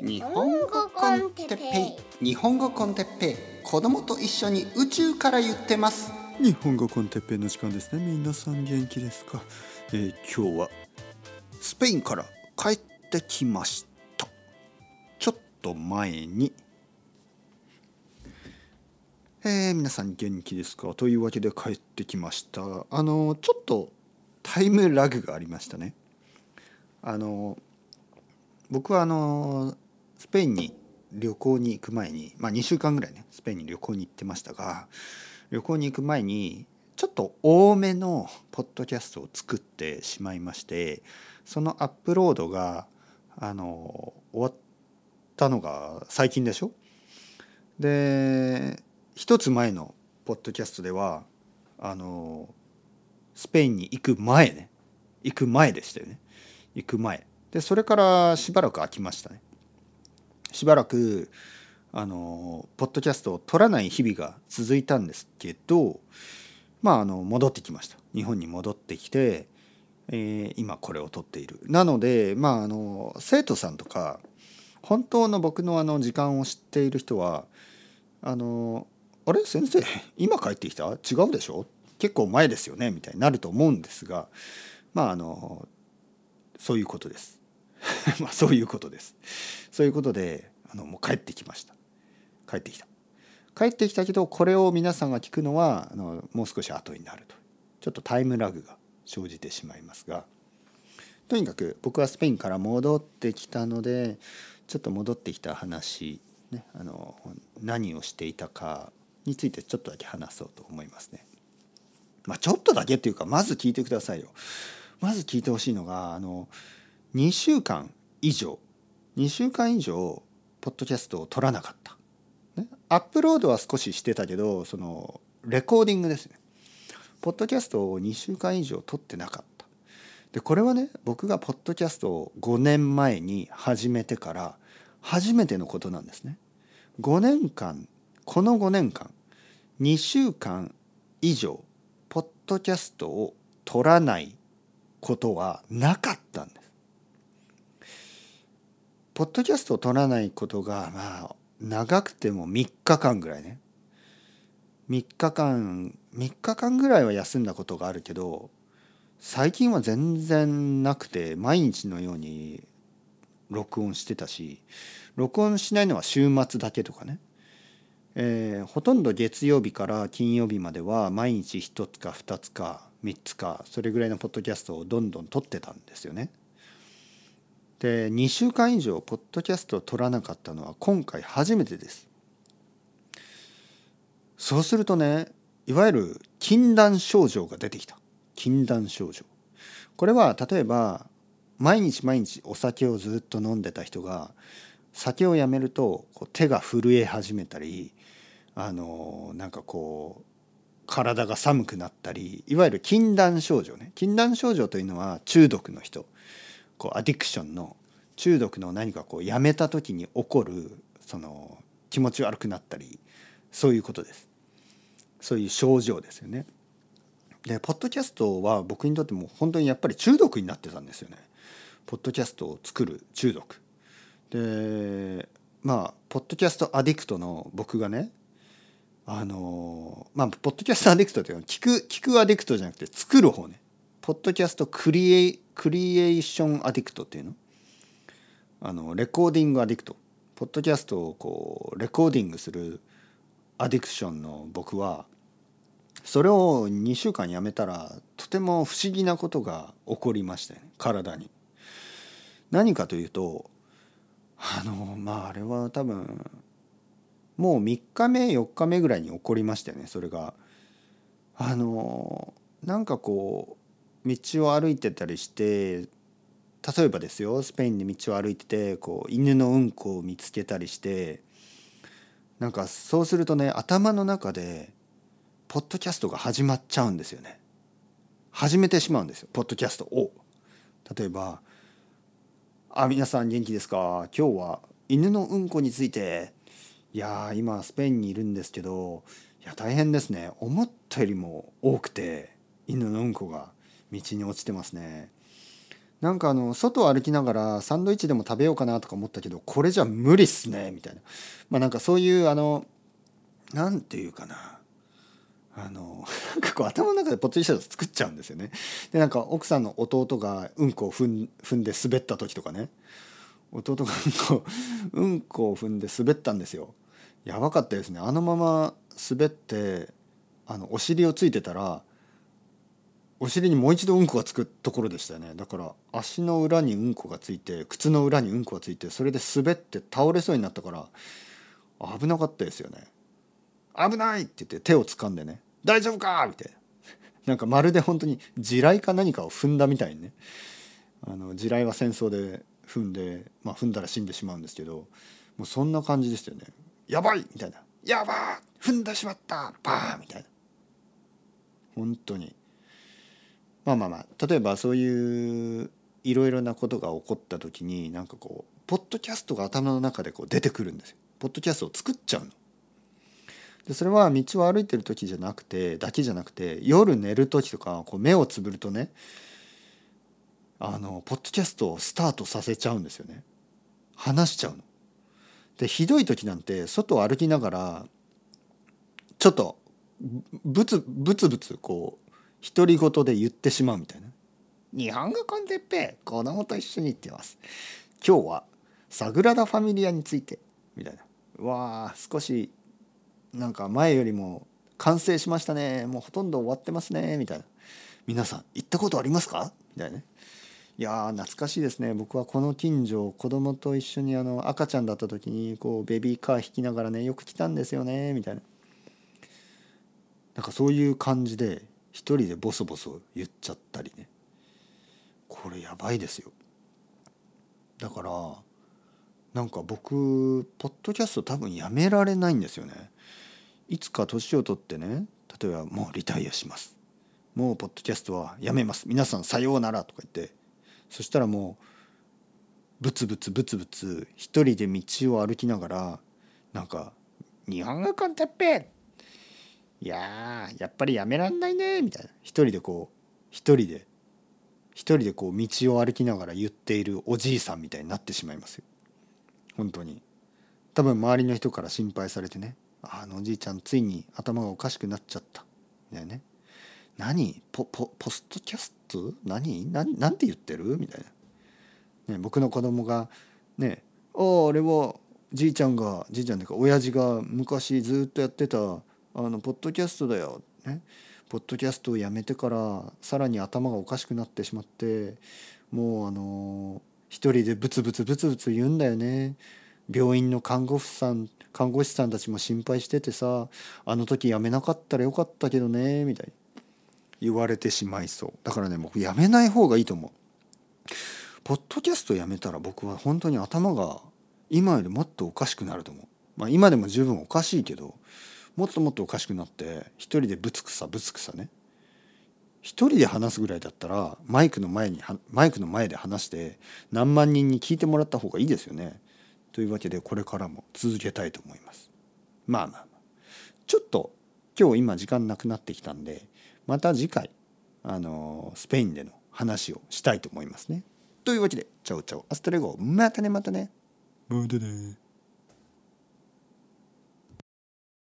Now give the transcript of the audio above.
日本語コンテッペイ。日本語コンテッペイ。子供と一緒に宇宙から言ってます。日本語コンテッペイの時間ですね。皆さん元気ですか、えー、今日はスペインから帰ってきました。ちょっと前に。えー、皆さん元気ですか？というわけで帰ってきました。あのちょっとタイムラグがありましたね。あの僕はあのスペインに旅行に行く前に、まあ、2週間ぐらいねスペインに旅行に行ってましたが旅行に行く前にちょっと多めのポッドキャストを作ってしまいましてそのアップロードがあの終わったのが最近でしょ？で一つ前のポッドキャストではあのスペインに行く前ね行く前でしたよね。行く前。でそれからしばらく空きましたね。しばらくあのポッドキャストを撮らない日々が続いたんですけどまああの戻ってきました。日本に戻ってきて、えー、今これを撮っている。なのでまああの生徒さんとか本当の僕のあの時間を知っている人はあの「あれ？先生今帰ってきた？違うでしょ？結構前ですよね」みたいになると思うんですがまああのそういうことです。まあそういうことです。そういうことであのもう帰ってきました。帰ってきた。帰ってきたけどこれを皆さんが聞くのはあのもう少し後になるとちょっとタイムラグが生じてしまいますがとにかく僕はスペインから戻ってきたのでちょっと戻ってきた話、ね、あの何をしていたかについてちょっとだけ話そうと思いますね。まあ、ちょっとだけっていうかまず聞いてくださいよ。まず聞いてほしいのがあの2週間以上2週間以上ポッドキャストを撮らなかった、ね、アップロードは少ししてたけどそのレコーディングですね。ポッドキャストを2週間以上撮ってなかった。でこれはね僕がポッドキャストを5年前に始めてから初めてのことなんですね。5年間この5年間2週間以上ポッドキャストを撮らないことはなかったんです。ポッドキャストを撮らないことがまあ長くても3日間ぐらいね3日間3日間ぐらいは休んだことがあるけど最近は全然なくて毎日のように録音してたし録音しないのは週末だけとかね、えー、ほとんど月曜日から金曜日までは毎日1つか2つか3つかそれぐらいのポッドキャストをどんどん撮ってたんですよね。で2週間以上ポッドキャストを撮らなかったのは今回初めてです。そうするとねいわゆる禁断症状が出てきた。禁断症状。これは例えば毎日毎日お酒をずっと飲んでた人が酒をやめるとこう手が震え始めたりあのなんかこう体が寒くなったりいわゆる禁断症状ね。禁断症状というのは中毒の人。こうアディクションの中毒の何かこうやめた時に起こるその気持ち悪くなったりそういうことです。そういう症状ですよね。でポッドキャストは僕にとっても本当にやっぱり中毒になってたんですよね。ポッドキャストを作る中毒。でまあポッドキャストアディクトの僕がねあのまあポッドキャストアディクトっていうのは聞く聞くアディクトじゃなくて作る方ね。ポッドキャストクリエイクリエーションアディクトっていうの？あのレコーディングアディクトポッドキャストをこうレコーディングするアディクションの僕はそれを2週間やめたらとても不思議なことが起こりましたよね体に。何かというとあのまああれは多分もう3日目4日目ぐらいに起こりましたよねそれが。あのなんかこう道を歩いてたりして例えばですよスペインで道を歩いててこう犬のうんこを見つけたりしてなんかそうするとね頭の中でポッドキャストが始まっちゃうんですよね。始めてしまうんですよポッドキャストを。例えば「あ皆さん元気ですか？今日は犬のうんこについていや今スペインにいるんですけどいや大変ですね思ったよりも多くて犬のうんこが道に落ちてますね。なんかあの外を歩きながらサンドイッチでも食べようかなとか思ったけどこれじゃ無理っすねみたいな。まあなんかそういうあのなんていうかな。あのなんかこう頭の中でポツリしたやつ作っちゃうんですよね。でなんか奥さんの弟がうんこを踏ん踏んで滑った時とかね。弟がうんこうんこを踏んで滑ったんですよ。やばかったですね。あのまま滑ってあのお尻をついてたらお尻にもう一度うんこがつくところでしたよね。だから足の裏にうんこがついて靴の裏にうんこがついてそれで滑って倒れそうになったから危なかったですよね。危ないって言って手を掴んでね大丈夫か？みたいな。なんかまるで本当に地雷か何かを踏んだみたいにね。あの地雷は戦争で踏んで、まあ、踏んだら死んでしまうんですけどもうそんな感じでしたよね。やばい！みたいな。やばー！踏んでしまった！バーン！みたいな。本当に。まあまあまあ例えばそういういろいろなことが起こった時になんかこうポッドキャストが頭の中でこう出てくるんですよポッドキャストを作っちゃうの。でそれは道を歩いてる時じゃなくてだけじゃなくて夜寝る時とかこう目をつぶるとねあのポッドキャストをスタートさせちゃうんですよね話しちゃうの。でひどい時なんて外を歩きながらちょっとブツブツブツこう独り言で言ってしまうみたいな。日本語コンテッペ子供と一緒に行ってます。今日はサグラダ・ファミリアについてみたいな。うわあ少しなんか前よりも完成しましたね。もうほとんど終わってますね。みたいな。皆さん行ったことありますか？みたいなね。いや懐かしいですね。僕はこの近所子供と一緒にあの赤ちゃんだった時にこうベビーカー引きながらねよく来たんですよね。みたいな。なんかそういう感じで一人でボソボソ言っちゃったりね。これやばいですよ。だからなんか僕ポッドキャスト多分やめられないんですよね。いつか年を取ってね例えばもうリタイアします。もうポッドキャストはやめます。皆さんさようならとか言って。そしたらもうブツブツブツブツ一人で道を歩きながらなんか「日本語コンテッペいややっぱりやめらんないね」みたいな。一人でこう一人で一人でこう道を歩きながら言っているおじいさんみたいになってしまいますよ。本当に。多分周りの人から心配されてねあのおじいちゃんついに頭がおかしくなっちゃった。だよね。何？ポポポストキャスト？何？何？なんて言ってる？みたいな、ね、僕の子供がね「あああれはじいちゃんがじいちゃんっていうか親父が昔ずっとやってたあのポッドキャストだよ」ね？ポッドキャストをやめてからさらに頭がおかしくなってしまってもうあの一人でブツブツブツブツ言うんだよね。病院の看護婦さん看護師さんたちも心配しててさあの時やめなかったらよかったけどねみたいに言われてしまいそう。だからね僕やめない方がいいと思う。ポッドキャストやめたら僕は本当に頭が今よりもっとおかしくなると思う。まあ今でも十分おかしいけどもっともっとおかしくなって一人でぶつくさぶつくさね一人で話すぐらいだったらマイクの前にマイクの前で話して何万人に聞いてもらった方がいいですよね。というわけでこれからも続けたいと思います。まあまあまあちょっと今日今時間なくなってきたんでまた次回あのスペインでの話をしたいと思いますね。というわけでチャオチャオアストレゴまたねまたね。またね。